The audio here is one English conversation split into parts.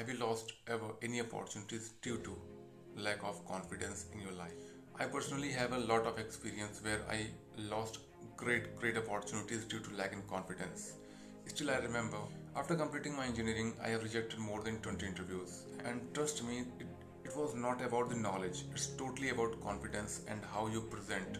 Have you lost ever any opportunities due to lack of confidence in your life? I personally have a lot of experience where I lost great, great opportunities due to lack in confidence. Still, I remember after completing my engineering, I have rejected more than 20 interviews. And trust me, it, it was not about the knowledge, it's totally about confidence and how you present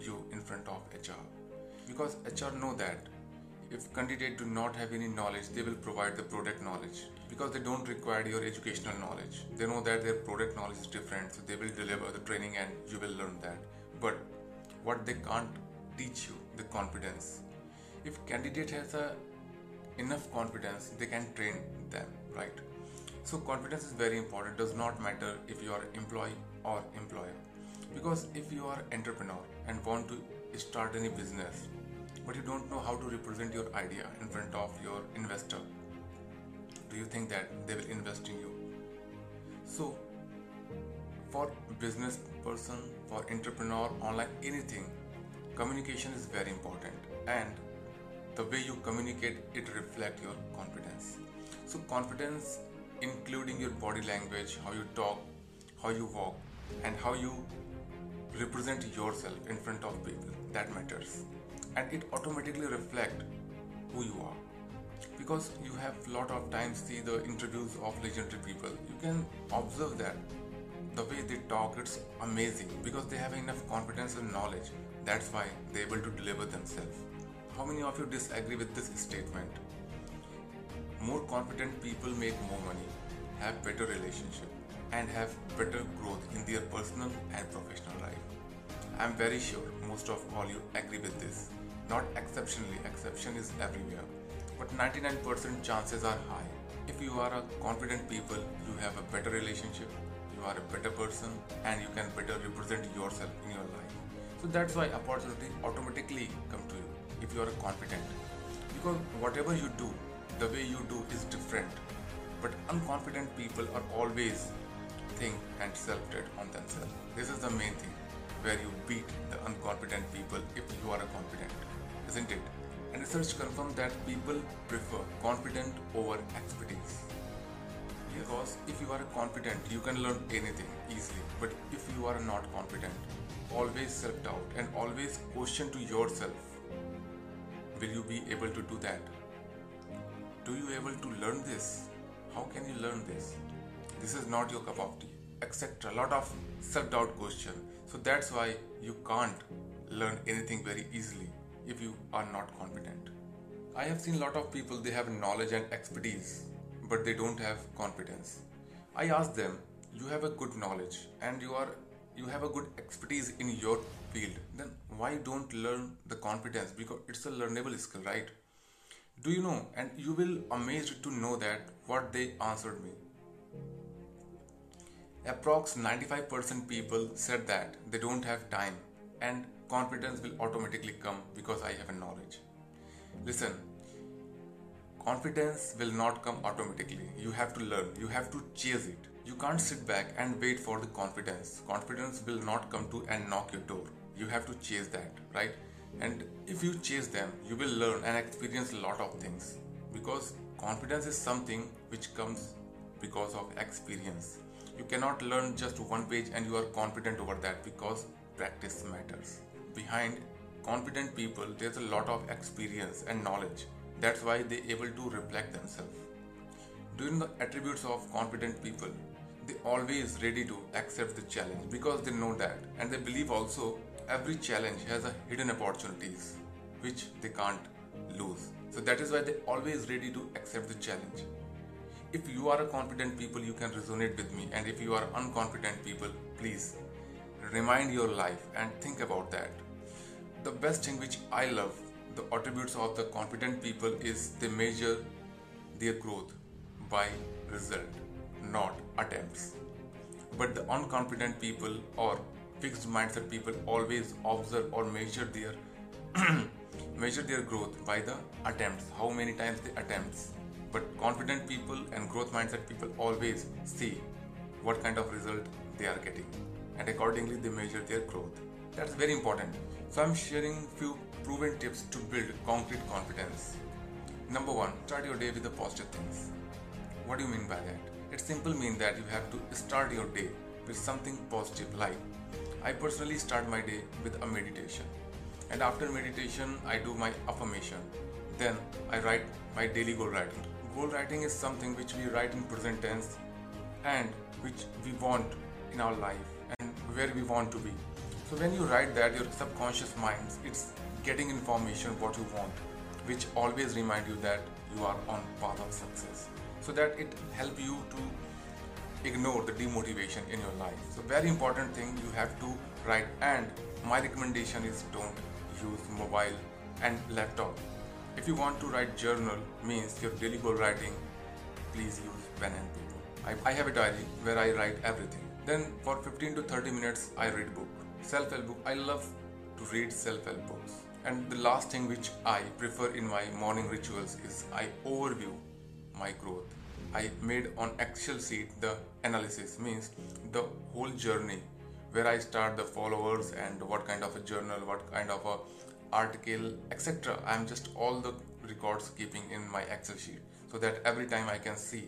you in front of HR. Because HR know that if candidate do not have any knowledge, they will provide the product knowledge because they don't require your educational knowledge. They know that their product knowledge is different, so they will deliver the training and you will learn that. But what they can't teach you, the confidence. If candidate has a enough confidence, they can train them, right? So confidence is very important. It does not matter if you are employee or employer. Because if you are entrepreneur and want to start any business, but you don't know how to represent your idea in front of your investor, do you think that they will invest in you? So for business person, for entrepreneur, online anything, communication is very important. And the way you communicate it reflect your confidence. So confidence including your body language how you talk how you walk and how you represent yourself in front of people that matters. And it automatically reflect who you are because you have lot of times see the interviews of legendary people. You can observe that. The way they talk it's amazing. Because they have enough confidence and knowledge. That's why they're able to deliver themselves. How many of you disagree with this statement? More confident people make more money, have better relationship, and have better growth in their personal and professional life. I am very sure most of all you agree with this. Not exceptionally, exception is everywhere, but 99% chances are high. If you are a confident people, you have a better relationship, you are a better person, and you can better represent yourself in your life. So that's why opportunity automatically come to you if you are a confident because whatever you do the way you do is different but unconfident people are always think and self-doubt on themselves this is the main thing where you beat the unconfident people if you are a confident isn't it and research confirms that people prefer confident over expertise. Because if you are confident you can learn anything easily. But if you are not confident always self-doubt and always question to yourself will you be able to do that? Do you able to learn this? How can you learn this? This is not your cup of tea etc a lot of self-doubt question. So that's why you can't learn anything very easily if you are not competent. i have seen a lot of people they have knowledge and expertise but they don't have confidence i ask them you have a good knowledge and you are you have a good expertise in your field. Then why don't learn the confidence because it's a learnable skill right? Do you know? And you will amazed to know that what they answered me. Approx 95% people said that they don't have time and confidence will automatically come because i have a knowledge listen confidence will not come automatically you have to learn you have to chase it you can't sit back and wait for the confidence. Confidence will not come to and knock your door. You have to chase that, right? And if you chase them, you will learn and experience a lot of things. Because confidence is something which comes because of experience. You cannot learn just one page and you are confident over that because practice matters. Behind confident people, there's a lot of experience and knowledge. That's why they're able to reflect themselves. During the attributes of confident people, they always ready to accept the challenge because they know that. And they believe also every challenge has a hidden opportunities which they can't lose. So that is why they always ready to accept the challenge. If you are a confident people you can resonate with me. And if you are unconfident people please remind your life and think about that the best thing which i love the attributes of the confident people is they measure their growth by result not attempts. But the unconfident people or fixed mindset people always observe or measure their measure their growth by the attempts, how many times they attempts. But confident people and growth mindset people always see what kind of result they are getting and accordingly they measure their growth. That's very important. So I'm sharing few proven tips to build concrete confidence. Number one, start your day with the positive things What do you mean by that? It simply means that you have to start your day with something positive like I personally start my day with a meditation. And after meditation, I do my affirmation. Then I write my daily goal writing. Goal writing is something which we write in present tense and which we want in our life and where we want to be. So when you write that, your subconscious mind it's getting information what you want, which always remind you that you are on path of success. So that it help you to ignore the demotivation in your life. So very important thing you have to write and my recommendation is don't use mobile and laptop. If you want to write journal means your daily goal writing, please use pen and paper. I, I have a diary where I write everything. Then for 15 to 30 minutes I read book. Self-help book. I love to read self-help books. And the last thing which I prefer in my morning rituals is I overview my growth. I made on Excel sheet the analysis means the whole journey where I start the followers and what kind of a journal, what kind of a article, etc. I'm just all the records keeping in my Excel sheet so that every time I can see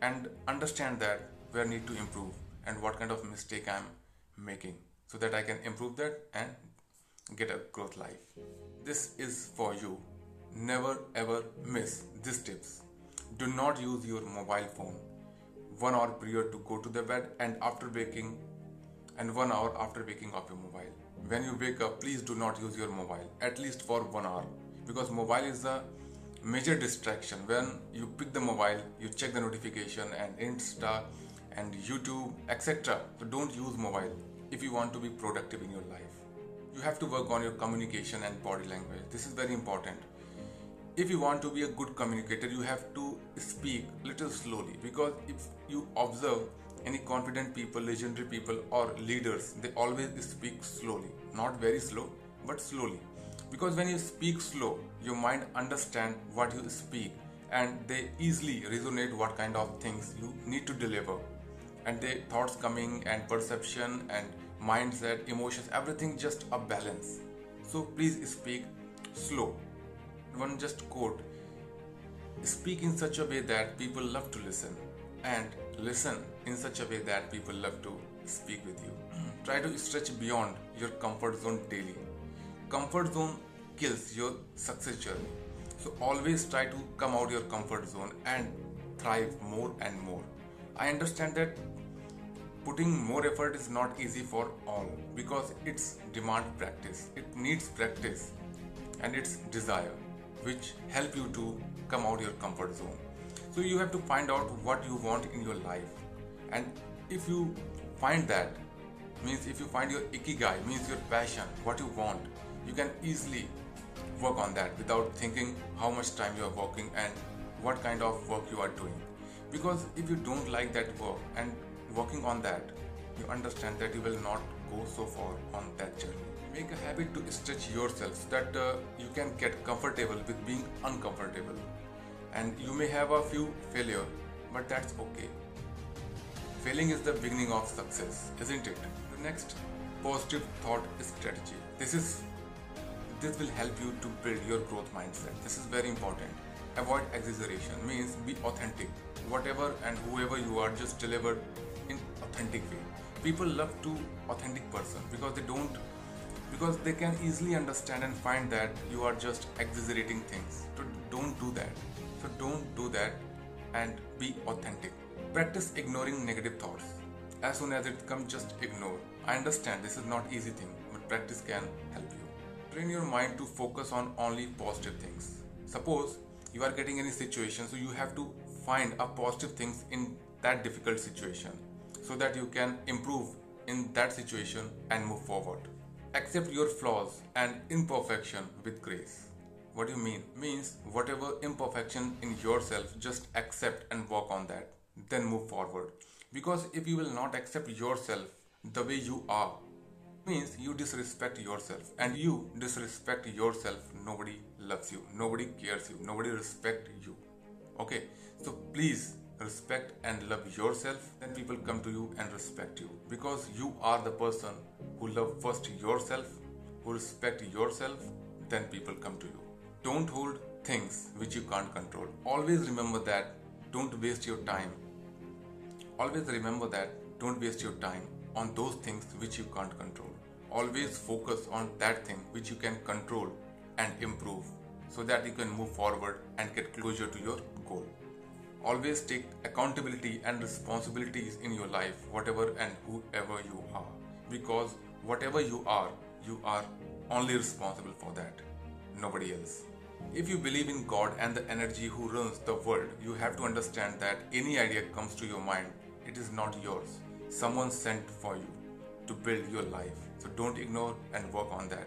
and understand that where I need to improve and what kind of mistake I'm making so that I can improve that and get a growth life. This is for you. Never ever miss these tips. Do not use your mobile phone one hour prior to go to the bed and after waking and one hour after waking up your mobile. When you wake up, please do not use your mobile at least for one hour because mobile is a major distraction. When you pick the mobile, you check the notification and Insta and YouTube, etc. So don't use mobile if you want to be productive in your life. You have to work on your communication and body language. This is very important. If you want to be a good communicator, you have to speak a little slowly because if you observe any confident people, legendary people, or leaders, they always speak slowly, not very slow, but slowly. Because when you speak slow, your mind understand what you speak and they easily resonate what kind of things you need to deliver and the thoughts coming and perception and mindset emotions everything just a balance. So please speak slow. One just quote speak in such a way that people love to listen and listen in such a way that people love to speak with you. Try to stretch beyond your comfort zone daily. Comfort zone kills your success journey. So always try to come out your comfort zone and thrive more and more i understand that putting more effort is not easy for all because it's demand practice. It needs practice and it's desire which help you to come out your comfort zone. So you have to find out what you want in your life. And if you find that means if you find your ikigai means your passion what you want you can easily work on that without thinking how much time you are working and what kind of work you are doing because if you don't like that work and working on that, you understand that you will not go so far on that journey. Make a habit to stretch yourself so that uh, you can get comfortable with being uncomfortable. And you may have a few failure, but that's okay. Failing is the beginning of success, isn't it? The next positive thought strategy. This is this will help you to build your growth mindset. This is very important. Avoid exaggeration means be authentic. Whatever and whoever you are, just deliver in authentic way. People love to authentic person because they don't because they can easily understand and find that you are just exaggerating things. So don't do that. So don't do that and be authentic. Practice ignoring negative thoughts. As soon as it comes just ignore. I understand this is not easy thing but practice can help you. Train your mind to focus on only positive things. Suppose you are getting any situation so you have to find a positive things in that difficult situation so that you can improve in that situation and move forward. Accept your flaws and imperfection with grace. What do you mean? Means whatever imperfection in yourself, just accept and work on that. Then move forward. Because if you will not accept yourself the way you are, means you disrespect yourself. And you disrespect yourself, nobody loves you, nobody cares you, nobody respect you. Okay, so please respect and love yourself, then people come to you and respect you. Because you are the person who love first yourself, who respect yourself, then people come to you. Don't hold things which you can't control. Always remember that don't waste your time. Always remember that don't waste your time on those things which you can't control. Always focus on that thing which you can control and improve so that you can move forward and get closer to your goal. Always take accountability and responsibilities in your life, whatever and whoever you are. Because whatever you are, you are only responsible for that, nobody else. If you believe in God and the energy who runs the world, you have to understand that any idea comes to your mind, it is not yours. Someone sent for you to build your life. So don't ignore and work on that.